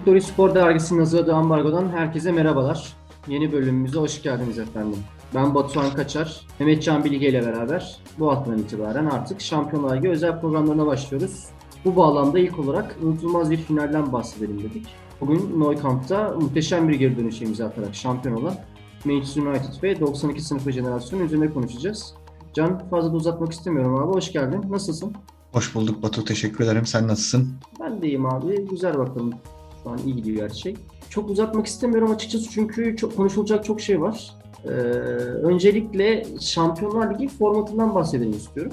Victory Spor Dergisi'nin hazırladığı ambargodan herkese merhabalar. Yeni bölümümüze hoş geldiniz efendim. Ben Batuhan Kaçar, Mehmet Can Bilge ile beraber bu haftadan itibaren artık Şampiyonlar Ligi özel programlarına başlıyoruz. Bu bağlamda ilk olarak unutulmaz bir finalden bahsedelim dedik. Bugün Neukamp'ta muhteşem bir geri dönüşe imza atarak şampiyon olan Manchester United ve 92 sınıfı jenerasyonu üzerine konuşacağız. Can fazla da uzatmak istemiyorum abi. Hoş geldin. Nasılsın? Hoş bulduk Batu. Teşekkür ederim. Sen nasılsın? Ben de iyiyim abi. Güzel bakalım. Şu an iyi gidiyor her şey. Çok uzatmak istemiyorum açıkçası çünkü çok konuşulacak çok şey var. Ee, öncelikle Şampiyonlar Ligi formatından bahsedelim istiyorum.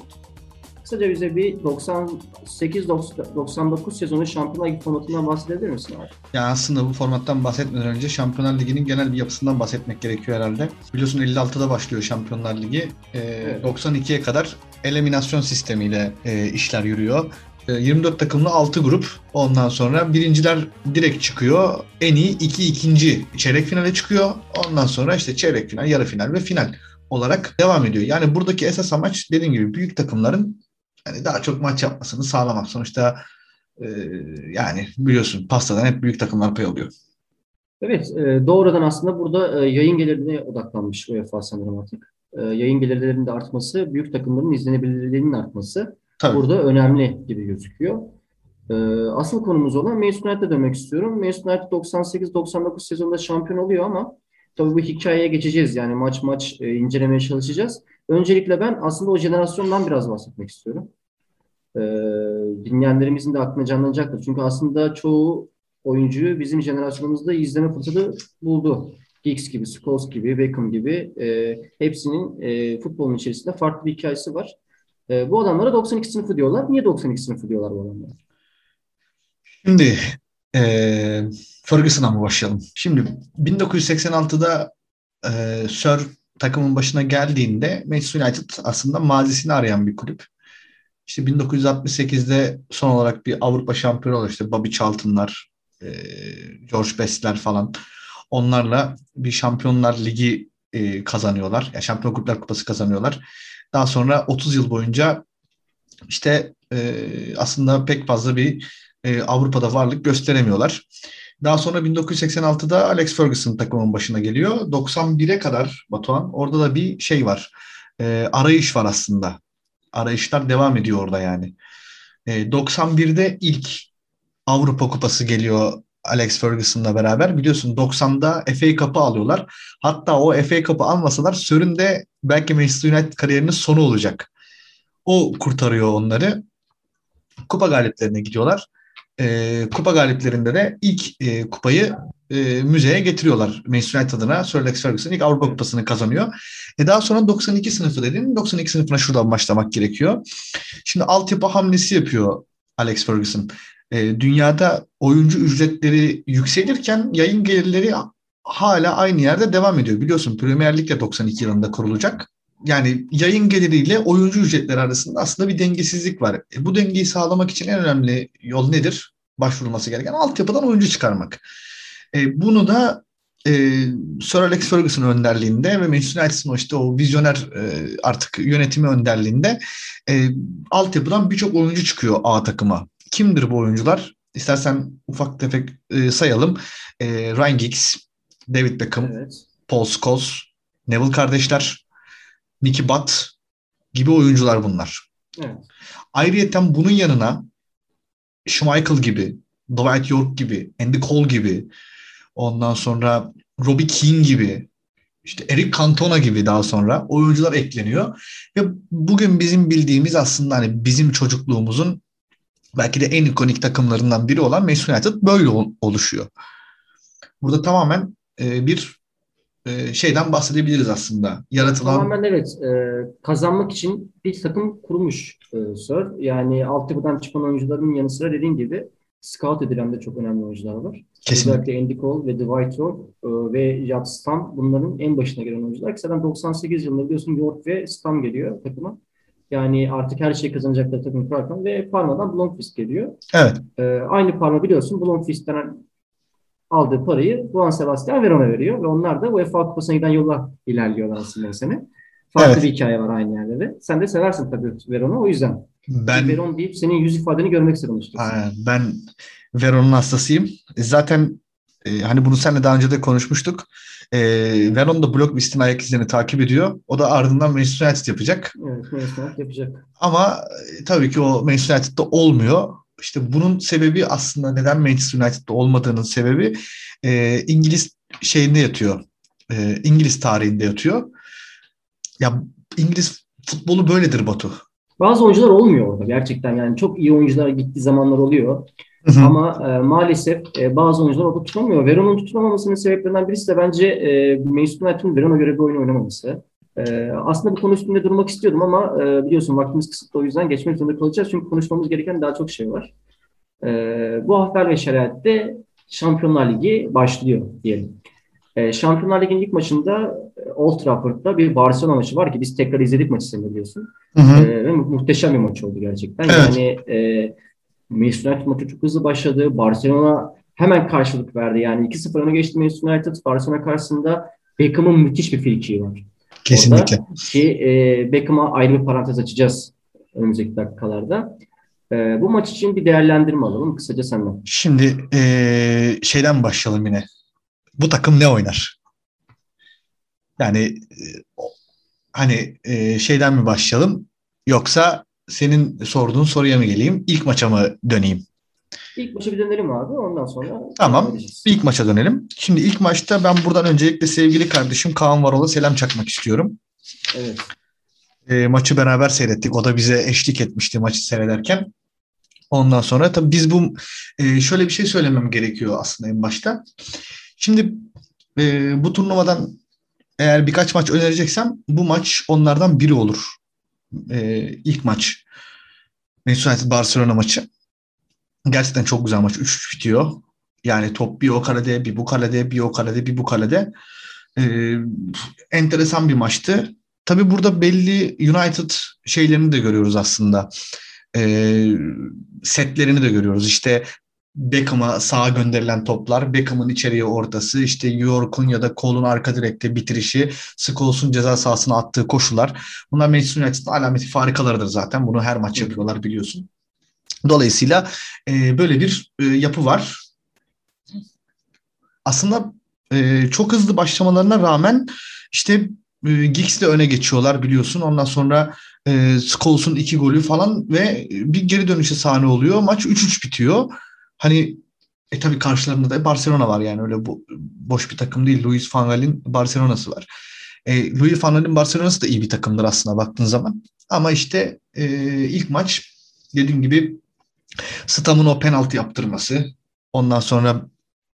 Kısaca bize bir 98-99 sezonu Şampiyonlar Ligi formatından bahsedebilir misin abi? Ya aslında bu formattan bahsetmeden önce Şampiyonlar Ligi'nin genel bir yapısından bahsetmek gerekiyor herhalde. Biliyorsun 56'da başlıyor Şampiyonlar Ligi. Ee, evet. 92'ye kadar eliminasyon sistemiyle e, işler yürüyor. 24 e, takımlı 6 grup. Ondan sonra birinciler direkt çıkıyor. En iyi 2 ikinci çeyrek finale çıkıyor. Ondan sonra işte çeyrek final, yarı final ve final olarak devam ediyor. Yani buradaki esas amaç dediğim gibi büyük takımların yani daha çok maç yapmasını sağlamak. Sonuçta e, yani biliyorsun pastadan hep büyük takımlar pay alıyor. Evet, e, doğrudan aslında burada e, yayın gelirine odaklanmış UEFA sanırım artık. Yayın gelirlerinin de artması, büyük takımların izlenebilirliğinin artması Tabii. burada önemli gibi gözüküyor. E, asıl konumuz olan Manchester United'e dönmek istiyorum. Manchester United 98-99 sezonunda şampiyon oluyor ama tabii bu hikayeye geçeceğiz. Yani maç maç e, incelemeye çalışacağız. Öncelikle ben aslında o jenerasyondan biraz bahsetmek istiyorum. E, dinleyenlerimizin de aklına canlanacaktır. Çünkü aslında çoğu oyuncuyu bizim jenerasyonumuzda izleme fırsatı buldu. Giggs gibi, Scholes gibi, Beckham gibi e, hepsinin e, futbolun içerisinde farklı bir hikayesi var. E, bu adamlara 92 sınıfı diyorlar. Niye 92 sınıfı diyorlar bu adamlara? Şimdi e, Ferguson'a mı başlayalım? Şimdi 1986'da e, Sir takımın başına geldiğinde Manchester United aslında mazisini arayan bir kulüp. İşte 1968'de son olarak bir Avrupa şampiyonu oldu. İşte Bobby Charlton'lar, e, George Best'ler falan. Onlarla bir Şampiyonlar Ligi e, kazanıyorlar. Yani Şampiyon Kulüpler Kupası kazanıyorlar. Daha sonra 30 yıl boyunca işte e, aslında pek fazla bir e, Avrupa'da varlık gösteremiyorlar. Daha sonra 1986'da Alex Ferguson takımın başına geliyor. 91'e kadar Batuhan orada da bir şey var. E, arayış var aslında. Arayışlar devam ediyor orada yani. E, 91'de ilk Avrupa Kupası geliyor Alex Ferguson'la beraber. Biliyorsun 90'da FA Cup'ı alıyorlar. Hatta o FA Cup'ı almasalar Sör'ün de belki Manchester United kariyerinin sonu olacak. O kurtarıyor onları. Kupa galiplerine gidiyorlar. E, kupa galiplerinde de ilk e, kupayı e, müzeye getiriyorlar. Manchester United adına Sir Alex Ferguson ilk Avrupa Kupası'nı kazanıyor. E daha sonra 92 sınıfı dedin. 92 sınıfına şuradan başlamak gerekiyor. Şimdi altyapı hamlesi yapıyor Alex Ferguson e, dünyada oyuncu ücretleri yükselirken yayın gelirleri hala aynı yerde devam ediyor. Biliyorsun Premier Lig de 92 yılında kurulacak. Yani yayın geliriyle oyuncu ücretleri arasında aslında bir dengesizlik var. E, bu dengeyi sağlamak için en önemli yol nedir? Başvurulması gereken altyapıdan oyuncu çıkarmak. E, bunu da e, Sir Alex Ferguson önderliğinde ve Manchester United'ın işte o vizyoner e, artık yönetimi önderliğinde e, altyapıdan birçok oyuncu çıkıyor A takıma. Kimdir bu oyuncular? İstersen ufak tefek e, sayalım. E, Ryan Giggs, David Beckham, evet. Paul Scholes, Neville kardeşler, Nicky Butt gibi oyuncular bunlar. Evet. Ayrıyeten bunun yanına Schmeichel gibi, Dwight York gibi, Andy Cole gibi, ondan sonra Robbie Keane gibi, işte Eric Cantona gibi daha sonra oyuncular ekleniyor. Ve bugün bizim bildiğimiz aslında hani bizim çocukluğumuzun belki de en ikonik takımlarından biri olan Manchester United böyle oluşuyor. Burada tamamen e, bir e, şeyden bahsedebiliriz aslında. Yaratılan... Tamamen evet. E, kazanmak için bir takım kurmuş e, Sir. Yani altyapıdan çıkan oyuncuların yanı sıra dediğin gibi scout edilen de çok önemli oyuncular var. Kesinlikle. Özellikle Andy Cole ve Dwight York e, ve Jad Stam bunların en başına gelen oyuncular. Zaten 98 yılında biliyorsun York ve Stam geliyor takıma. Yani artık her şeyi kazanacaklar takım kurarken ve Parma'dan Blomqvist geliyor. Evet. Ee, aynı Parma biliyorsun Blomqvist'ten aldığı parayı Juan Sebastian Verona veriyor ve onlar da UEFA Kupası'na giden yola ilerliyorlar aslında sene. Farklı evet. bir hikaye var aynı yerde Sen de seversin tabii Verona o yüzden. Ben Veron deyip senin yüz ifadeni görmek istedim işte. Ben Veron'un hastasıyım. Zaten e, hani bunu seninle daha önce de konuşmuştuk. E, Veron da blok listin ayak izlerini takip ediyor. O da ardından Manchester United yapacak. Evet, Manchester United yapacak. Ama e, tabii ki o Manchester United'da olmuyor. İşte bunun sebebi aslında neden Manchester United'da olmadığının sebebi e, İngiliz şeyinde yatıyor. E, İngiliz tarihinde yatıyor. Ya İngiliz futbolu böyledir Batu. Bazı oyuncular olmuyor orada gerçekten yani çok iyi oyuncular gittiği zamanlar oluyor. Hı hı. Ama e, maalesef e, bazı oyuncular orada tutamıyor. Veron'un tutunamamasının sebeplerinden birisi de bence e, Manchester United'ın Veron'a göre bir oyun oynamaması. E, aslında bu konu üstünde durmak istiyordum ama e, biliyorsun vaktimiz kısıtlı o yüzden geçmek zorunda kalacağız. Çünkü konuşmamız gereken daha çok şey var. E, bu hafta ve şeriatte Şampiyonlar Ligi başlıyor diyelim. E, Şampiyonlar Ligi'nin ilk maçında e, Old Trafford'da bir Barcelona maçı var ki biz tekrar izledik maçı sen biliyorsun. Hı hı. E, ve muhteşem bir maç oldu gerçekten. Evet. Yani e, Manchester United maçı çok hızlı başladı. Barcelona hemen karşılık verdi. Yani 2-0 öne geçti Manchester United. Barcelona karşısında Beckham'ın müthiş bir frikiği var. Kesinlikle. Orada. Ki e, Beckham'a ayrı bir parantez açacağız önümüzdeki dakikalarda. E, bu maç için bir değerlendirme alalım kısaca senden. Şimdi e, şeyden başlayalım yine. Bu takım ne oynar? Yani e, hani e, şeyden mi başlayalım yoksa senin sorduğun soruya mı geleyim? İlk maça mı döneyim? İlk maça bir dönelim abi ondan sonra. Tamam. İlk maça dönelim. Şimdi ilk maçta ben buradan öncelikle sevgili kardeşim Kaan Varol'a selam çakmak istiyorum. Evet. E, maçı beraber seyrettik. O da bize eşlik etmişti maçı seyrederken. Ondan sonra tabii biz bu e, şöyle bir şey söylemem gerekiyor aslında en başta. Şimdi e, bu turnuvadan eğer birkaç maç önereceksem bu maç onlardan biri olur. E, ilk maç. Manchester United Barcelona maçı. Gerçekten çok güzel maç. 3-3 bitiyor. Yani top bir o kalede, bir bu kalede, bir o kalede, bir bu kalede. Ee, enteresan bir maçtı. Tabii burada belli United şeylerini de görüyoruz aslında. Ee, setlerini de görüyoruz. İşte Beckham'a sağa gönderilen toplar, Beckham'ın içeriye ortası, işte York'un ya da Cole'un arka direkte bitirişi, Scholes'un ceza sahasına attığı koşular. Bunlar Manchester United'ın alameti farikalarıdır zaten. Bunu her maç yapıyorlar biliyorsun. Dolayısıyla e, böyle bir e, yapı var. Aslında e, çok hızlı başlamalarına rağmen işte e, Giggs'le öne geçiyorlar biliyorsun. Ondan sonra e, Scholes'un iki golü falan ve bir geri dönüşe sahne oluyor. Maç 3-3 bitiyor. Hani e tabii karşılarında da Barcelona var yani öyle bu, boş bir takım değil. Luis van Gaal'in Barcelona'sı var. E, Luis van Gaal'in Barcelona'sı da iyi bir takımdır aslında baktığın zaman. Ama işte e, ilk maç dediğim gibi Stam'ın o penaltı yaptırması. Ondan sonra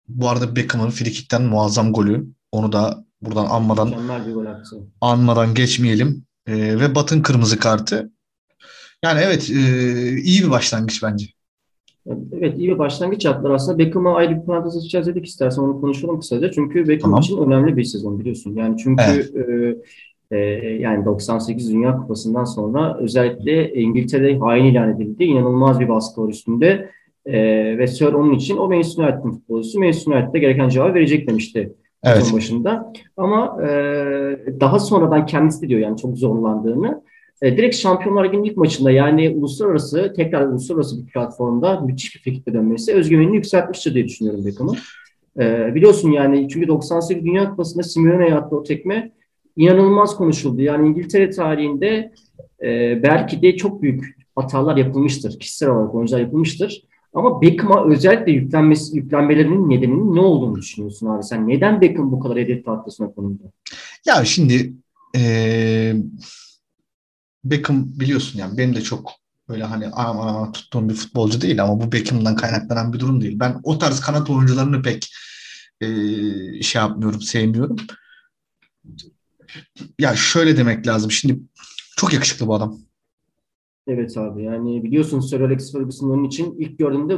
bu arada Beckham'ın frikikten muazzam golü. Onu da buradan anmadan anmadan geçmeyelim. E, ve Batın kırmızı kartı. Yani evet e, iyi bir başlangıç bence. Evet iyi bir başlangıç yaptılar aslında. Beckham'a ayrı bir parantez açacağız dedik istersen onu konuşalım kısaca. Çünkü Beckham tamam. için önemli bir sezon biliyorsun. Yani çünkü evet. e, e, yani 98 Dünya Kupası'ndan sonra özellikle İngiltere'de hain ilan edildi. İnanılmaz bir baskı var üstünde. E, ve Sir onun için o Manchester United'ın futbolcusu Manchester United'da gereken cevabı verecek demişti evet. başında. Ama e, daha sonradan kendisi de diyor yani çok zorlandığını. E, direkt Şampiyonlar Ligi'nin ilk maçında yani uluslararası, tekrar uluslararası bir platformda müthiş bir fikirle dönmesi özgüvenini yükseltmiştir diye düşünüyorum Beckham'ın. E, biliyorsun yani çünkü 98 Dünya Kupası'nda Simeone'ye attığı o tekme inanılmaz konuşuldu. Yani İngiltere tarihinde e, belki de çok büyük hatalar yapılmıştır. Kişisel olarak oyuncular yapılmıştır. Ama Beckham'a özellikle yüklenmesi, yüklenmelerinin nedeninin ne olduğunu düşünüyorsun abi? Sen neden Beckham bu kadar hedef tahtasına konuldu? Ya şimdi ee, Beckham biliyorsun yani benim de çok böyle hani aman aman tuttuğum bir futbolcu değil ama bu Beckham'dan kaynaklanan bir durum değil. Ben o tarz kanat oyuncularını pek e, şey yapmıyorum, sevmiyorum. Ya şöyle demek lazım. Şimdi çok yakışıklı bu adam. Evet abi yani biliyorsun Sir Alex Ferguson onun için ilk gördüğümde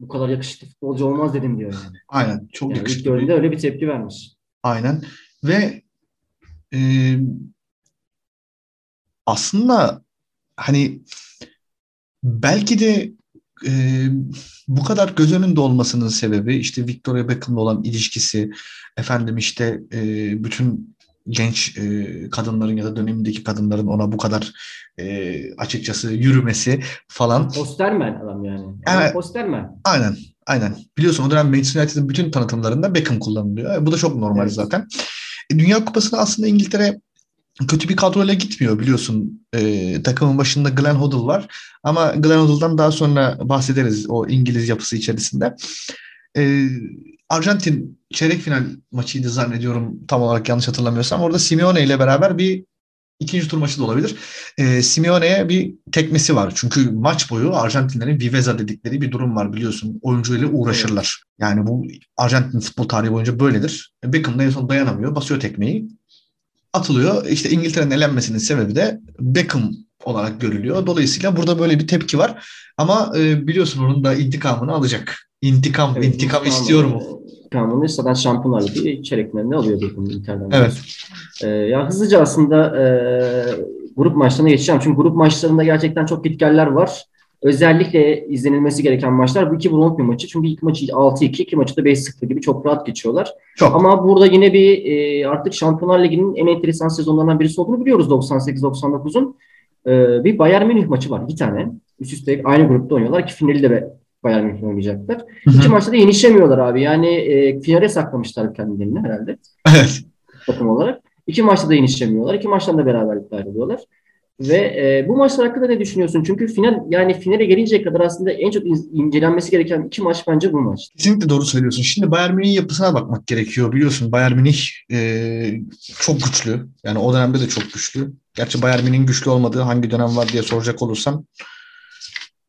bu kadar yakışıklı futbolcu olmaz dedim diyor yani. Aynen çok yani yakışıklı. İlk gördüğümde öyle bir tepki vermiş. Aynen ve e, aslında hani belki de e, bu kadar göz önünde olmasının sebebi işte Victoria Beckham'la olan ilişkisi, efendim işte e, bütün genç e, kadınların ya da dönemindeki kadınların ona bu kadar e, açıkçası yürümesi falan. Postermen adam yani. Adam evet. Aynen. Aynen. Biliyorsun o dönem Manchester United'ın bütün tanıtımlarında Beckham kullanılıyor. Bu da çok normal evet. zaten. E, Dünya Kupası'na aslında İngiltere kötü bir kadroyla gitmiyor biliyorsun. E, takımın başında Glenn Hoddle var. Ama Glenn Hoddle'dan daha sonra bahsederiz o İngiliz yapısı içerisinde. E, Arjantin çeyrek final maçıydı zannediyorum tam olarak yanlış hatırlamıyorsam. Orada Simeone ile beraber bir ikinci tur maçı da olabilir. E, Simeone'ye bir tekmesi var. Çünkü maç boyu Arjantinlerin viveza dedikleri bir durum var biliyorsun. Oyuncuyla uğraşırlar. Yani bu Arjantin futbol tarihi boyunca böyledir. Beckham da en son dayanamıyor. Basıyor tekmeyi. Atılıyor. İşte İngiltere'nin elenmesinin sebebi de Beckham olarak görülüyor. Dolayısıyla burada böyle bir tepki var. Ama e, biliyorsun onun da intikamını alacak. İntikam, evet, intikam istiyor mu? İntikamını zaten Şampiyonlar Ligi çeyreklerinde alıyor Beckham Inter'den. Evet. Ee, ya hızlıca aslında e, grup maçlarına geçeceğim. Çünkü grup maçlarında gerçekten çok gitgeller var. Özellikle izlenilmesi gereken maçlar bu iki bir maçı. Çünkü ilk maçı 6-2, iki maçı da 5-0 gibi çok rahat geçiyorlar. Çok. Ama burada yine bir e, artık Şampiyonlar Ligi'nin en enteresan sezonlarından birisi olduğunu biliyoruz 98-99'un. E, bir Bayern Münih maçı var. Bir tane. Üst üste aynı grupta oynuyorlar ki finali de Bayern Münih oynayacaklar. Hı hı. İki maçta da yenişemiyorlar abi. Yani e, finale saklamışlar kendilerini herhalde. Evet. Takım olarak. İki maçta da yenişemiyorlar. İki maçtan da beraberlikle ayrılıyorlar. Ve e, bu maçlar hakkında ne düşünüyorsun? Çünkü final yani finale gelinceye kadar aslında en çok incelenmesi gereken iki maç bence bu maç. Kesinlikle doğru söylüyorsun. Şimdi Bayern Münih'in yapısına bakmak gerekiyor. Biliyorsun Bayern Münih e, çok güçlü. Yani o dönemde de çok güçlü. Gerçi Bayern Münih'in güçlü olmadığı hangi dönem var diye soracak olursam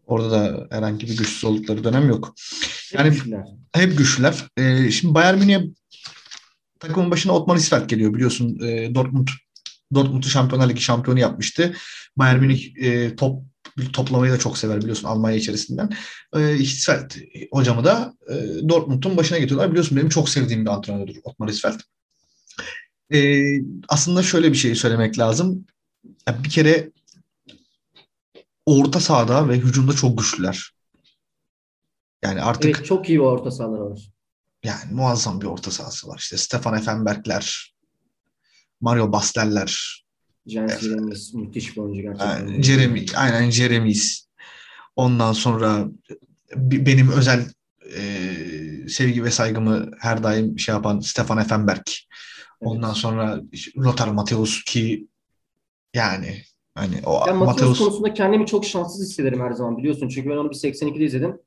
orada da herhangi bir güçsüz oldukları dönem yok. Yani hep güçlüler. Hep güçlüler. E, şimdi Bayern Münih'e takımın başına Otmar Isfeld geliyor biliyorsun. E, Dortmund Dortmund'u Şampiyonlar Ligi şampiyonu yapmıştı. Bayern Münih e, top toplamayı da çok sever biliyorsun Almanya içerisinden. E, Hitzfeld hocamı da e, Dortmund'un başına getiriyorlar. Biliyorsun benim çok sevdiğim bir antrenördür Otmar Hitzfeld. E, aslında şöyle bir şey söylemek lazım. Yani bir kere orta sahada ve hücumda çok güçlüler. Yani artık evet, çok iyi bir orta sahalar var. Yani muazzam bir orta sahası var. İşte Stefan Effenberg'ler, Mario Bastell'ler. Jens Jeremies müthiş bir oyuncu gerçekten. Jeremy, aynen Jeremies. Ondan sonra benim özel e, sevgi ve saygımı her daim şey yapan Stefan Effenberg. Evet. Ondan sonra Lothar Matthäus ki yani hani o ben Matthäus konusunda kendimi çok şanssız hissederim her zaman biliyorsun. Çünkü ben onu bir 82'de izledim.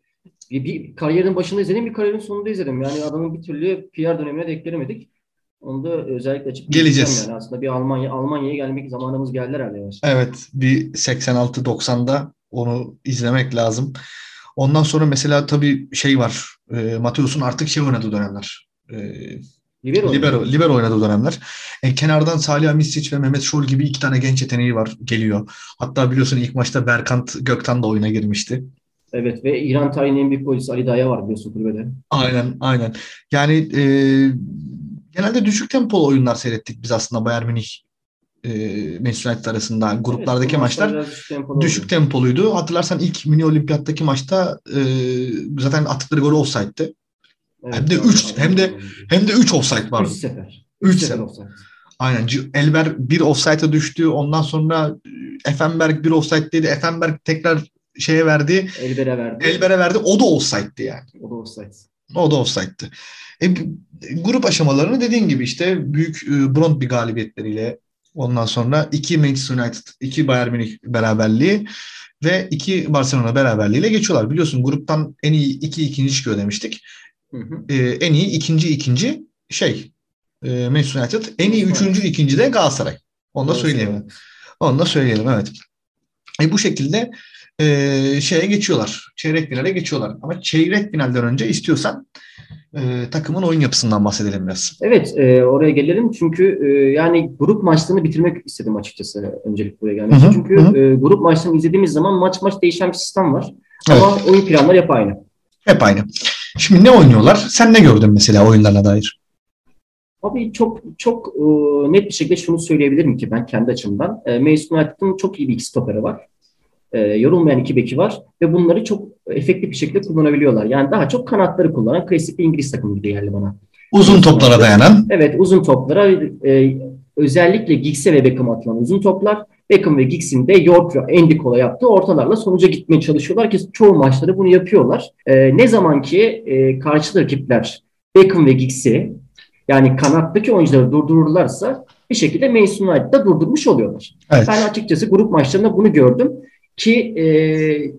Bir, bir kariyerin başında izledim, bir kariyerin sonunda izledim. Yani adamın bir türlü PR dönemine denk gelemedik. Onu da özellikle açıp geleceğiz. Yani aslında bir Almanya Almanya'ya gelmek zamanımız geldi herhalde. Evet, bir 86-90'da onu izlemek lazım. Ondan sonra mesela tabii şey var. E, Mateus'un artık şey oynadığı dönemler. E, libero, libero, libero oynadığı dönemler. E, kenardan Salih Amistiç ve Mehmet Şol gibi iki tane genç yeteneği var geliyor. Hatta biliyorsun ilk maçta Berkant Gökten de oyuna girmişti. Evet ve İran tarihinin büyük polisi Ali Daya var biliyorsun kulübede. Aynen aynen. Yani e, genelde düşük tempolu oyunlar seyrettik biz aslında Bayern Münih e, Manchester United arasında gruplardaki evet, maçlar düşük, tempolu düşük tempoluydu. Hatırlarsan ilk mini olimpiyattaki maçta e, zaten attıkları gol offside'di. Evet, hem de 3 hem de hem de 3 offside var. 3 sefer. 3 sefer offside. Aynen. Elber bir offside'a düştü. Ondan sonra Effenberg bir offside'deydi. Effenberg tekrar şeye verdi. Elber'e verdi. Elber'e verdi. O da offside'di yani. O da offside. O da offside'di. E, grup aşamalarını dediğin gibi işte büyük e, Brondby galibiyetleriyle ondan sonra iki Manchester United, iki Bayern Münih beraberliği ve iki Barcelona beraberliğiyle geçiyorlar. Biliyorsun gruptan en iyi iki ikinci çıkıyor demiştik. Hı hı. E, en iyi ikinci ikinci şey e, Manchester United. En iyi üçüncü ikinci de Galatasaray. Onu da söyleyelim. Onu da söyleyelim evet. E, bu şekilde e, şeye geçiyorlar. Çeyrek finale geçiyorlar. Ama çeyrek finalden önce istiyorsan e, takımın oyun yapısından bahsedelim biraz. Evet e, oraya gelelim. Çünkü e, yani grup maçlarını bitirmek istedim açıkçası öncelik buraya gelmek için. Çünkü hı. E, grup maçlarını izlediğimiz zaman maç maç değişen bir sistem var. Evet. Ama oyun planları hep aynı. Hep aynı. Şimdi ne oynuyorlar? Sen ne gördün mesela oyunlarına dair? Abi çok çok e, net bir şekilde şunu söyleyebilirim ki ben kendi açımdan. E, Manchester United'ın çok iyi bir iki stoperi var e, yorulmayan iki beki var ve bunları çok efektif bir şekilde kullanabiliyorlar. Yani daha çok kanatları kullanan klasik bir İngiliz takımı gibi geldi bana. Uzun toplara dayanan. Evet uzun toplara e, özellikle Giggs'e ve Beckham'a atılan uzun toplar Beckham ve Giggs'in de York ve Andy Cole'a yaptığı ortalarla sonuca gitmeye çalışıyorlar ki çoğu maçları bunu yapıyorlar. E, ne zaman ki e, karşı rakipler Beckham ve Giggs'i yani kanattaki oyuncuları durdururlarsa bir şekilde Manchester United'da durdurmuş oluyorlar. Evet. Ben açıkçası grup maçlarında bunu gördüm. Ki e,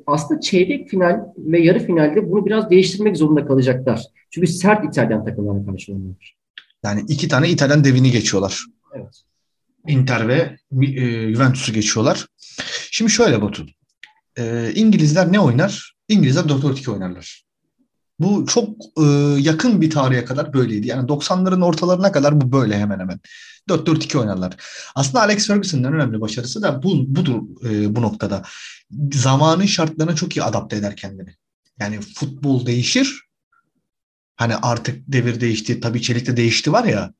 aslında çeyrek final ve yarı finalde bunu biraz değiştirmek zorunda kalacaklar. Çünkü sert İtalyan takımlarına karşı oynuyorlar. Yani iki tane İtalyan devini geçiyorlar. Evet. Inter ve e, Juventus'u geçiyorlar. Şimdi şöyle Batu. E, İngilizler ne oynar? İngilizler 4-4-2 oynarlar. Bu çok e, yakın bir tarihe kadar böyleydi. Yani 90'ların ortalarına kadar bu böyle hemen hemen. 4-4-2 oynarlar. Aslında Alex Ferguson'ın en önemli başarısı da bu, budur e, bu noktada. Zamanın şartlarına çok iyi adapte eder kendini. Yani futbol değişir. Hani artık devir değişti. Tabii Çelik de değişti var ya.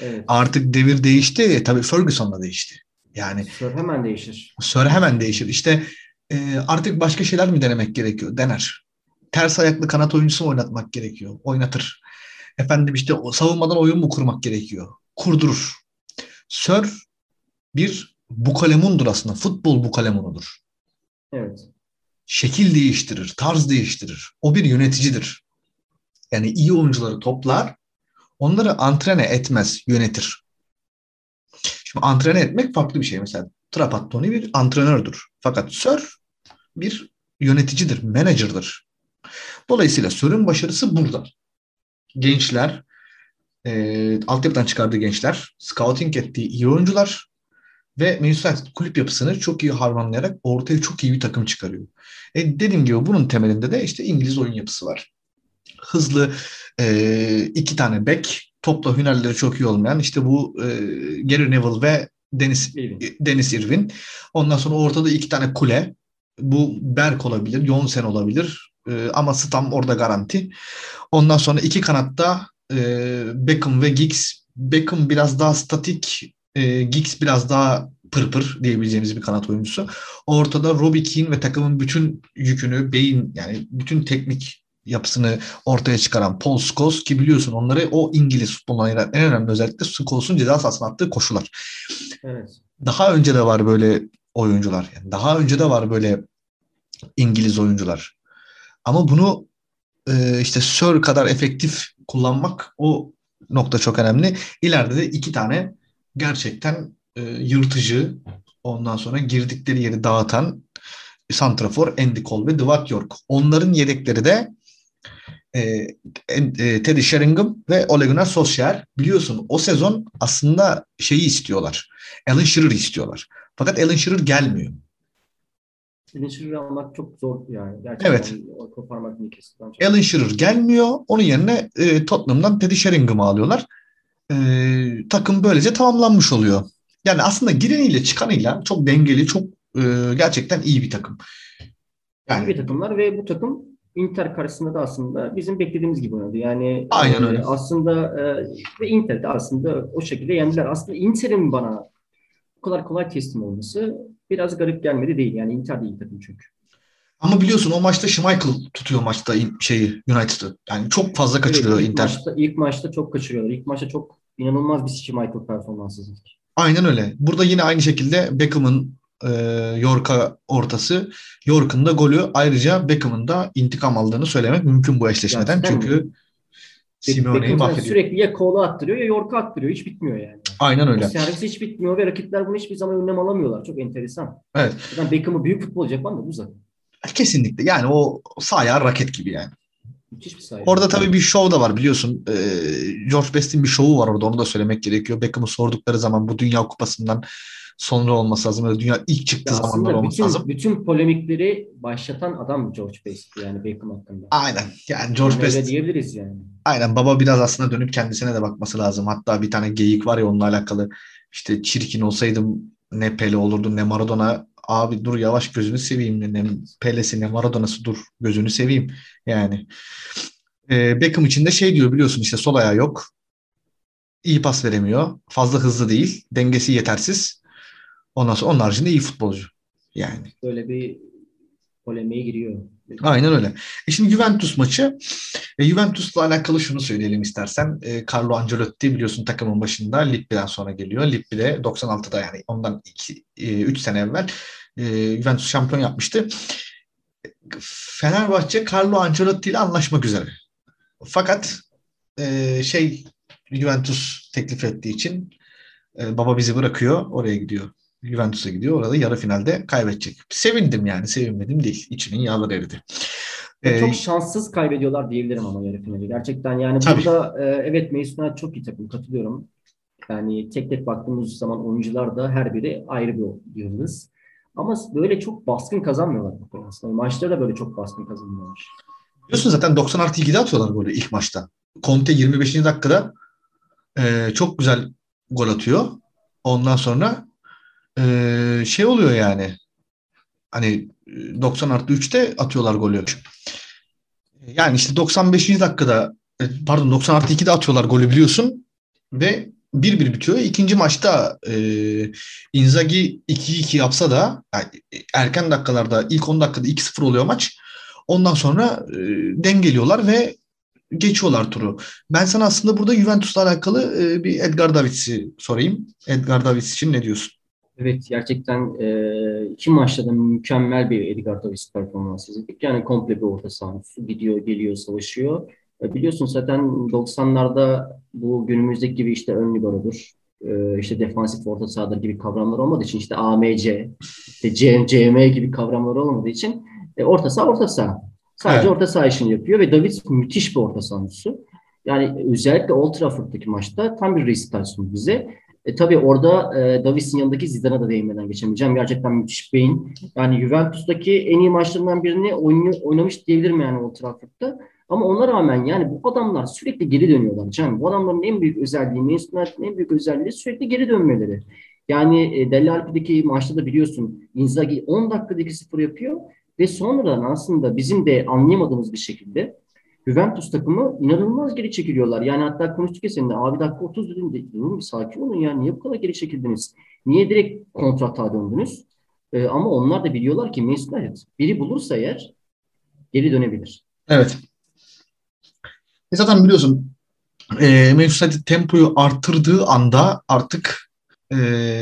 Evet. Artık devir değişti. Tabii Ferguson da değişti. Yani Sör hemen değişir. Sör hemen değişir. İşte e, artık başka şeyler mi denemek gerekiyor? Dener. Ters ayaklı kanat oyuncusu oynatmak gerekiyor? Oynatır. Efendim işte savunmadan oyun mu kurmak gerekiyor? Kurdurur. Sör bir bukalemundur aslında. Futbol bukalemunudur. Evet. Şekil değiştirir, tarz değiştirir. O bir yöneticidir. Yani iyi oyuncuları toplar, onları antrene etmez, yönetir. Şimdi antrene etmek farklı bir şey. Mesela Trapattoni bir antrenördür. Fakat Sör bir yöneticidir, menajerdir. Dolayısıyla Sör'ün başarısı burada. Gençler, e, altyapıdan çıkardığı gençler, scouting ettiği iyi oyuncular ve Manchester kulüp yapısını çok iyi harmanlayarak ortaya çok iyi bir takım çıkarıyor. E, dediğim gibi bunun temelinde de işte İngiliz oyun yapısı var. Hızlı e, iki tane bek, topla hünerleri çok iyi olmayan işte bu e, Gary Neville ve Deniz Deniz Irvin. Ondan sonra ortada iki tane kule. Bu Berk olabilir, Jonsen olabilir. E, ama Stam orada garanti. Ondan sonra iki kanatta e, Beckham ve Giggs. Beckham biraz daha statik, e, Giggs biraz daha pırpır diyebileceğimiz bir kanat oyuncusu. Ortada Robbie Keane ve takımın bütün yükünü, beyin yani bütün teknik yapısını ortaya çıkaran Paul Scholes ki biliyorsun onları o İngiliz futboluna ayıran en önemli özellikle Scholes'un ceza sahasına attığı koşular. Evet. Daha önce de var böyle oyuncular. Yani daha önce de var böyle İngiliz oyuncular. Ama bunu e, işte Sir kadar efektif kullanmak o nokta çok önemli. İleride de iki tane gerçekten e, yırtıcı ondan sonra girdikleri yeri dağıtan Santrafor, Andy Cole ve Dwight York. Onların yedekleri de e, e, Teddy Sheringham ve Ole Gunnar Solskjaer. Biliyorsun o sezon aslında şeyi istiyorlar. Alan Shearer istiyorlar. Fakat Alan Shearer gelmiyor. Alan almak çok zor yani. Gerçekten evet. Koparmak Alan Shearer gelmiyor. Onun yerine e, Tottenham'dan Teddy Sheringham'ı alıyorlar. E, takım böylece tamamlanmış oluyor. Yani aslında gireniyle çıkanıyla çok dengeli, çok e, gerçekten iyi bir takım. Yani, iyi bir takımlar ve bu takım Inter karşısında da aslında bizim beklediğimiz gibi oynadı. Yani Aynen öyle. E, aslında e, ve Inter de aslında o şekilde yendiler. Aslında Inter'in bana kadar kolay teslim olması biraz garip gelmedi değil. Yani Inter de iyi takım çünkü. Ama biliyorsun o maçta Schmeichel tutuyor maçta şeyi United'ı. Yani çok fazla kaçırıyor evet, ilk Inter. Maçta, ilk maçta çok kaçırıyorlar. İlk maçta çok inanılmaz bir Schmeichel performansı. Aynen öyle. Burada yine aynı şekilde Beckham'ın e, York'a ortası. York'un da golü ayrıca Beckham'ın da intikam aldığını söylemek mümkün bu eşleşmeden. Gerçekten Çünkü? Simeone'yi mahvediyor. Sürekli ya Cole'a attırıyor ya York'a attırıyor. Hiç bitmiyor yani. Aynen öyle. servis hiç bitmiyor ve rakipler bunu hiçbir zaman önlem alamıyorlar. Çok enteresan. Evet. Zaten Beckham'ı büyük futbolcu yapan da bu zaten. Kesinlikle. Yani o sahaya raket gibi yani. Orada tabii bir şov da var biliyorsun. Ee, George Best'in bir şovu var orada onu da söylemek gerekiyor. Beckham'ı sordukları zaman bu Dünya Kupası'ndan sonra olması lazım. Böyle dünya ilk çıktığı zamanlar olması bütün, lazım. Bütün polemikleri başlatan adam George Best yani Beckham hakkında. Aynen. Yani George yani Best. diyebiliriz yani. Aynen baba biraz aslında dönüp kendisine de bakması lazım. Hatta bir tane geyik var ya onunla alakalı. İşte çirkin olsaydım ne Pele olurdu ne Maradona. Abi dur yavaş gözünü seveyim. Ne Pele'si ne Maradona'sı dur gözünü seveyim. Yani. Ee, Beckham için de şey diyor biliyorsun işte sol ayağı yok. İyi pas veremiyor. Fazla hızlı değil. Dengesi yetersiz. Ondan sonra onun haricinde iyi futbolcu. Yani. Böyle bir polemiğe giriyor. Aynen öyle. E şimdi Juventus maçı. E, Juventus'la alakalı şunu söyleyelim istersen. E, Carlo Ancelotti biliyorsun takımın başında Lippi'den sonra geliyor. Lippi de 96'da yani ondan 3 e, sene evvel e, Juventus şampiyon yapmıştı. Fenerbahçe Carlo Ancelotti ile anlaşmak üzere. Fakat e, şey Juventus teklif ettiği için e, baba bizi bırakıyor oraya gidiyor. Juventus'a gidiyor. Orada yarı finalde kaybedecek. Sevindim yani. Sevinmedim değil. İçimin yağları eridi. Ee, çok şanssız kaybediyorlar diyebilirim ama yarı finali. Gerçekten yani tabii. burada e, evet Manchester çok iyi takım. Katılıyorum. Yani tek tek baktığımız zaman oyuncular da her biri ayrı bir yıldız. Ama böyle çok baskın kazanmıyorlar aslında. Maçları da böyle çok baskın kazanmıyorlar. Biliyorsun zaten 90 artı 2'de atıyorlar böyle ilk maçta. Conte 25. dakikada e, çok güzel gol atıyor. Ondan sonra e, şey oluyor yani. Hani 90 artı 3'te atıyorlar golü. Yani işte 95. dakikada e, pardon 90 artı 2'de atıyorlar golü biliyorsun. Ve 1-1 bitiyor. İkinci maçta e, Inzaghi 2-2 yapsa da yani erken dakikalarda ilk 10 dakikada 2-0 oluyor maç. Ondan sonra e, dengeliyorlar ve geçiyorlar turu. Ben sana aslında burada Juventus'la alakalı e, bir Edgar Davids'i sorayım. Edgar Davids için ne diyorsun? Evet gerçekten e, iki maçta da mükemmel bir Edgar Davids performansı izledik. Yani komple bir orta saha. Gidiyor, geliyor, savaşıyor. E, biliyorsun zaten 90'larda bu günümüzdeki gibi işte ön liberodur, e, işte defansif orta sahadır gibi kavramlar olmadığı için işte AMC, işte CM, CM gibi kavramlar olmadığı için e, orta saha orta saha. Sadece evet. orta saha işini yapıyor ve David müthiş bir orta sahancısı. Yani özellikle Old Trafford'daki maçta tam bir resitasyon bize. E, tabii orada e, Davis'in yanındaki Zidane'a da değinmeden geçemeyeceğim. Gerçekten müthiş beyin. Yani Juventus'taki en iyi maçlarından birini oynuyor, oynamış diyebilirim yani Old Trafford'da. Ama ona rağmen yani bu adamlar sürekli geri dönüyorlar. Can. Bu adamların en büyük özelliği, Manchester en büyük özelliği sürekli geri dönmeleri. Yani e, Deli Alpi'deki maçta da biliyorsun Inzaghi 10 dakikada 2-0 yapıyor ve sonradan aslında bizim de anlayamadığımız bir şekilde Juventus takımı inanılmaz geri çekiliyorlar. Yani hatta konuştuk ya seninle abi dakika 30 dedim de bir sakin olun ya niye bu kadar geri çekildiniz? Niye direkt kontrata döndünüz? Ee, ama onlar da biliyorlar ki Manchester United biri bulursa eğer geri dönebilir. Evet. E zaten biliyorsun e, Manchester tempoyu arttırdığı anda artık e,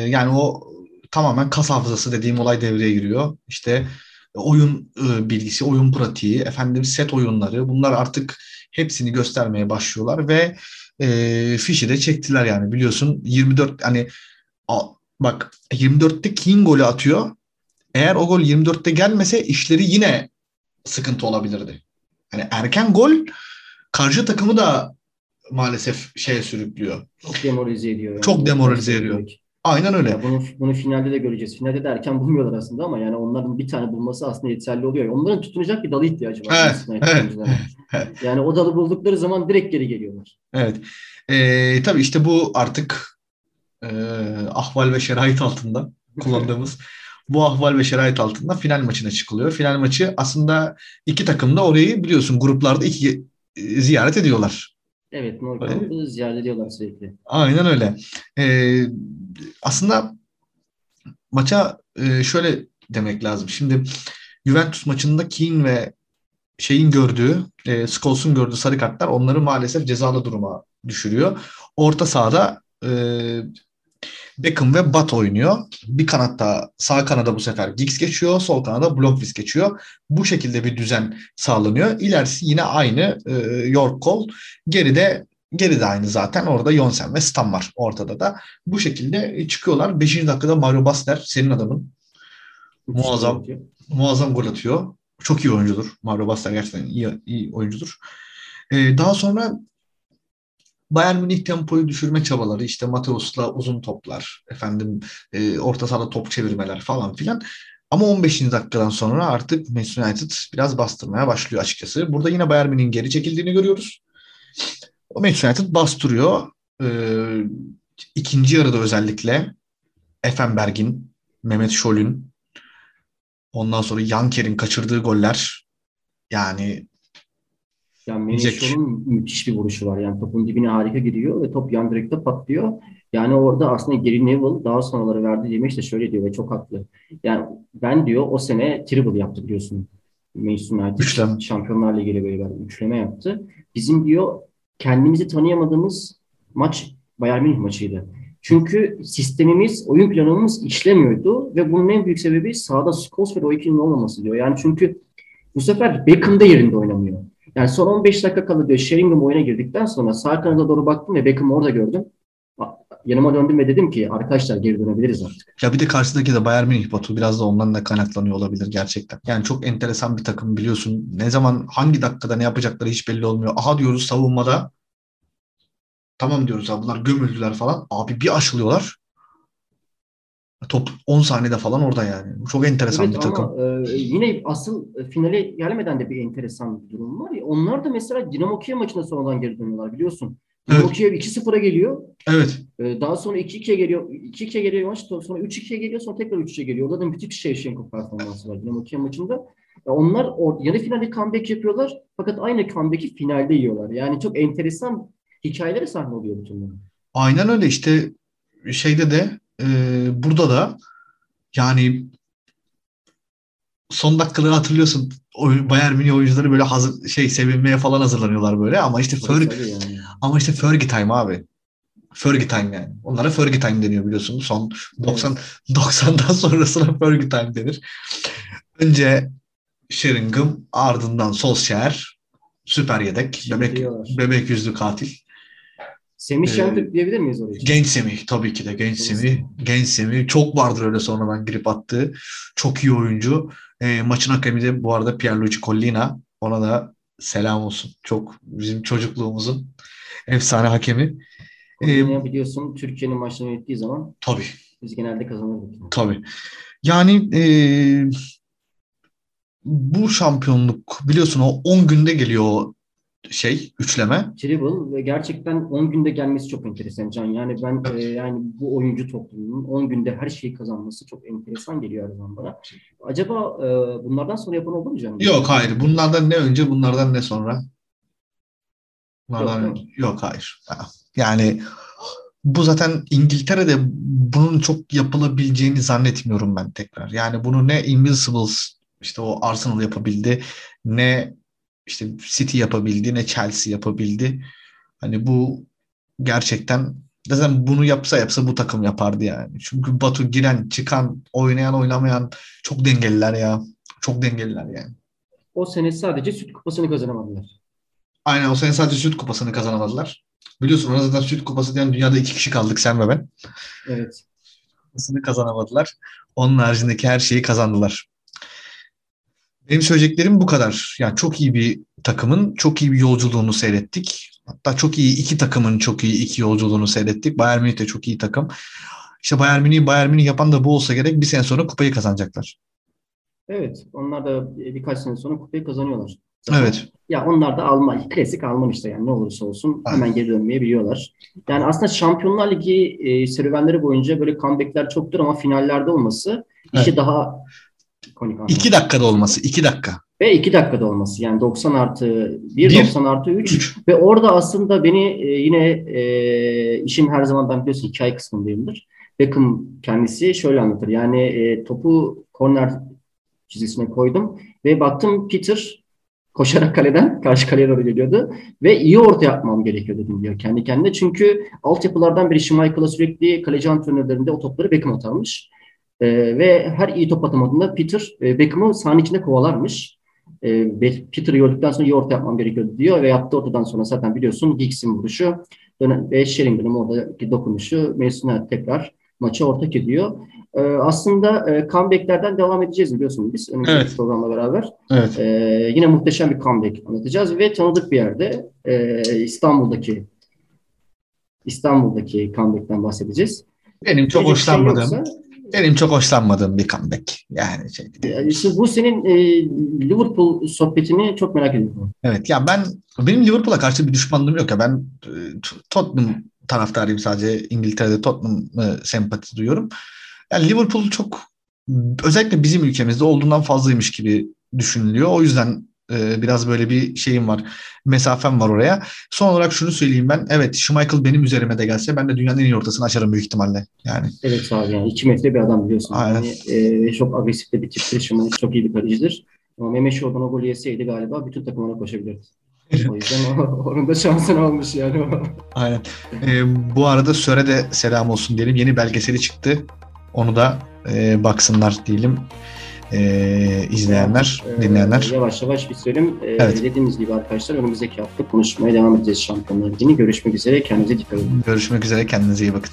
yani o tamamen kas hafızası dediğim olay devreye giriyor. İşte oyun e, bilgisi, oyun pratiği, efendim set oyunları bunlar artık hepsini göstermeye başlıyorlar ve e, fişi de çektiler yani biliyorsun 24 hani a, bak 24'te King golü atıyor. Eğer o gol 24'te gelmese işleri yine sıkıntı olabilirdi. Hani erken gol karşı takımı da maalesef şeye sürüklüyor. Çok demoralize ediyor. Yani. Çok demoralize ediyor. Aynen öyle. Ya bunu, bunu finalde de göreceğiz. Finalde de erken bulmuyorlar aslında ama yani onların bir tane bulması aslında yeterli oluyor. Onların tutunacak bir dalı ihtiyacı var. Evet, evet. Yani o dalı buldukları zaman direkt geri geliyorlar. Evet. Ee, tabii işte bu artık e, ahval ve şerait altında kullandığımız bu ahval ve şerait altında final maçına çıkılıyor. Final maçı aslında iki takım da orayı biliyorsun gruplarda iki e, ziyaret ediyorlar. Evet, Morgan'ı ziyaret ediyorlar sürekli. Aynen öyle. Ee, aslında maça e, şöyle demek lazım. Şimdi Juventus maçında Keane ve şeyin gördüğü, e, Scholes'un gördüğü sarı kartlar onları maalesef cezalı duruma düşürüyor. Orta sahada e, Beckham ve Bat oynuyor. Bir kanatta sağ kanada bu sefer Giggs geçiyor. Sol kanada Blomqvist geçiyor. Bu şekilde bir düzen sağlanıyor. İlerisi yine aynı e, York Cole. Geride geride aynı zaten. Orada Jonsen ve Stam var ortada da. Bu şekilde çıkıyorlar. 5. dakikada Mario Basler senin adamın. Muazzam muazzam gol atıyor. Çok iyi oyuncudur. Mario Basler gerçekten iyi, iyi oyuncudur. Ee, daha sonra Bayern Münih tempoyu düşürme çabaları işte Mateus'la uzun toplar, efendim e, orta sahada top çevirmeler falan filan. Ama 15. dakikadan sonra artık Manchester United biraz bastırmaya başlıyor açıkçası. Burada yine Bayern Münih'in geri çekildiğini görüyoruz. Manchester United bastırıyor. Ee, ikinci yarıda özellikle Effenberg'in, Mehmet Şol'ün ondan sonra Yanker'in kaçırdığı goller yani Yani Menişo'nun müthiş bir vuruşu var. Yani topun dibine harika giriyor ve top yan direkte patlıyor. Yani orada aslında Gary Neville daha sonraları verdiği demeç de şöyle diyor ve çok haklı. Yani ben diyor o sene triple yaptı biliyorsun. Manchester United Üçlem. Şampiyonlar Ligi'yle beraber üçleme yaptı. Bizim diyor kendimizi tanıyamadığımız maç Bayern Münih maçıydı. Çünkü sistemimiz, oyun planımız işlemiyordu ve bunun en büyük sebebi sahada Scholes ve Roy olmaması diyor. Yani çünkü bu sefer Beckham da yerinde oynamıyor. Yani son 15 dakika kala diyor Sheringham oyuna girdikten sonra sağ kanada doğru baktım ve Beckham'ı orada gördüm. Yanıma döndüm ve dedim ki arkadaşlar geri dönebiliriz artık. Ya bir de karşıdaki de Bayern Münih Batu biraz da ondan da kaynaklanıyor olabilir gerçekten. Yani çok enteresan bir takım biliyorsun. Ne zaman hangi dakikada ne yapacakları hiç belli olmuyor. Aha diyoruz savunmada tamam diyoruz abi bunlar gömüldüler falan. Abi bir aşılıyorlar. Top 10 saniyede falan orada yani. Çok enteresan evet, bir takım. Ama, e, yine asıl finale gelmeden de bir enteresan bir durum var. Ya, onlar da mesela Dinamo Kiev maçında sonradan geri dönüyorlar biliyorsun. Dinamo evet. Kiev 2-0'a geliyor. Evet. E, daha sonra 2-2'ye geliyor. 2-2'ye geliyor maç. Sonra 3-2'ye geliyor. Sonra tekrar 3-3'e geliyor. Orada da müthiş bir Şevşenko performansı var Dinamo Kiev maçında. Ya onlar or, yarı finalde comeback yapıyorlar. Fakat aynı comeback'i finalde yiyorlar. Yani çok enteresan hikayeleri sahne oluyor bütün bunlar. Aynen öyle işte şeyde de e, burada da yani son dakikaları hatırlıyorsun Bayern Münih oyuncuları böyle hazır şey sevinmeye falan hazırlanıyorlar böyle ama işte Ferg yani. ama işte Fergie time abi. Fergie time yani. Onlara Fergie time deniyor biliyorsun. Son 90 evet. 90'dan sonrasına Fergie time denir. Önce Sheringham ardından Solskjaer süper yedek. Bebek, bebek yüzlü katil. Semih ee, Şentürk diyebilir miyiz oraya? Genç Semih tabii ki de genç Semih. Genç Semih. Çok vardır öyle sonradan girip attığı. Çok iyi oyuncu. E, maçın hakemi de bu arada Pierluigi Collina. Ona da selam olsun. Çok bizim çocukluğumuzun efsane hakemi. Collina ee, biliyorsun Türkiye'nin maçlarını yönettiği zaman tabii. biz genelde kazanırdık. Tabii. Yani e, bu şampiyonluk biliyorsun o 10 günde geliyor şey üçleme. Triple ve gerçekten 10 günde gelmesi çok enteresan Can. Yani ben evet. e, yani bu oyuncu toplumunun 10 günde her şeyi kazanması çok enteresan geliyor her zaman bana. Acaba e, bunlardan sonra yapan oldu mu Can? Yok hayır. Bunlardan ne önce bunlardan ne sonra? Bunlardan yok, yok hayır. Yani bu zaten İngiltere'de bunun çok yapılabileceğini zannetmiyorum ben tekrar. Yani bunu ne Invincibles işte o Arsenal yapabildi ne işte City yapabildi ne Chelsea yapabildi. Hani bu gerçekten zaten bunu yapsa yapsa bu takım yapardı yani. Çünkü Batu giren, çıkan, oynayan, oynamayan çok dengeliler ya. Çok dengeliler yani. O sene sadece süt kupasını kazanamadılar. Aynen o sene sadece süt kupasını kazanamadılar. Biliyorsun ona zaten süt kupası diyen dünyada iki kişi kaldık sen ve ben. Evet. Kupasını kazanamadılar. Onun haricindeki her şeyi kazandılar. Benim söyleyeceklerim bu kadar. Yani çok iyi bir takımın çok iyi bir yolculuğunu seyrettik. Hatta çok iyi iki takımın çok iyi iki yolculuğunu seyrettik. Bayern Münih de çok iyi takım. İşte Bayern Münih, Bayern Münih yapan da bu olsa gerek bir sene sonra kupayı kazanacaklar. Evet. Onlar da birkaç sene sonra kupayı kazanıyorlar. Zaten, evet. Ya onlar da Alman, klasik Alman işte yani ne olursa olsun hemen geri dönmeyi biliyorlar. Yani aslında Şampiyonlar Ligi e, serüvenleri boyunca böyle comebackler çoktur ama finallerde olması evet. işi daha ikonik İki dakikada olması. iki dakika. Ve iki dakikada olması. Yani 90 artı 1, 90 artı 3. 3. Ve orada aslında beni e, yine e, işin her zaman ben biliyorsun hikaye kısmındayımdır. Beckham kendisi şöyle anlatır. Yani e, topu korner çizgisine koydum ve baktım Peter koşarak kaleden karşı kaleye doğru geliyordu ve iyi orta yapmam gerekiyor dedim diyor kendi kendine. Çünkü altyapılardan biri Schmeichel'a sürekli kaleci antrenörlerinde o topları Beckham atarmış. E, ve her iyi top atamadığında Peter e, Beckham'ı sahanın içinde kovalarmış. E, Peter'ı gördükten sonra iyi orta yapmam gerekiyordu diyor ve yaptığı ortadan sonra zaten biliyorsun Giggs'in vuruşu ve Sheringham'ın oradaki dokunuşu Mason'a tekrar maçı ortak ediyor. E, aslında e, comeback'lerden devam edeceğiz biliyorsunuz biz önümüzdeki evet. programla beraber. Evet. E, yine muhteşem bir comeback anlatacağız ve tanıdık bir yerde e, İstanbul'daki İstanbul'daki comeback'ten bahsedeceğiz. Benim çok şey hoşlanmadığım şey yoksa, benim çok hoşlanmadığım bir comeback. Yani şey. İşte bu senin e, Liverpool sohbetini çok merak ediyorum. Evet ya ben benim Liverpool'a karşı bir düşmanlığım yok ya. Ben e, Tottenham taraftarıyım sadece İngiltere'de Tottenham'ı sempati duyuyorum. Yani Liverpool çok özellikle bizim ülkemizde olduğundan fazlaymış gibi düşünülüyor. O yüzden Ee, biraz böyle bir şeyim var. Mesafem var oraya. Son olarak şunu söyleyeyim ben. Evet Schmeichel benim üzerime de gelse ben de dünyanın en iyi ortasını açarım büyük ihtimalle. Yani. Evet abi yani 2 metre bir adam biliyorsun. Aynen. Yani, e, çok agresif de bir tiptir. Schmeichel çok iyi bir kalecidir. Ama Mehmet Şorban o golü yeseydi galiba bütün takım ona koşabilirdi. o yüzden onun da şansını almış yani. Aynen. Ee, bu arada Söre de selam olsun diyelim. Yeni belgeseli çıktı. Onu da e, baksınlar diyelim e, izleyenler, evet, dinleyenler. Yavaş yavaş bitirelim. E, evet. Dediğimiz gibi arkadaşlar önümüzdeki hafta konuşmaya devam edeceğiz Şampiyonlar Ligi'ni. Görüşmek üzere. Kendinize dikkat edin. Görüşmek üzere. Kendinize iyi bakın.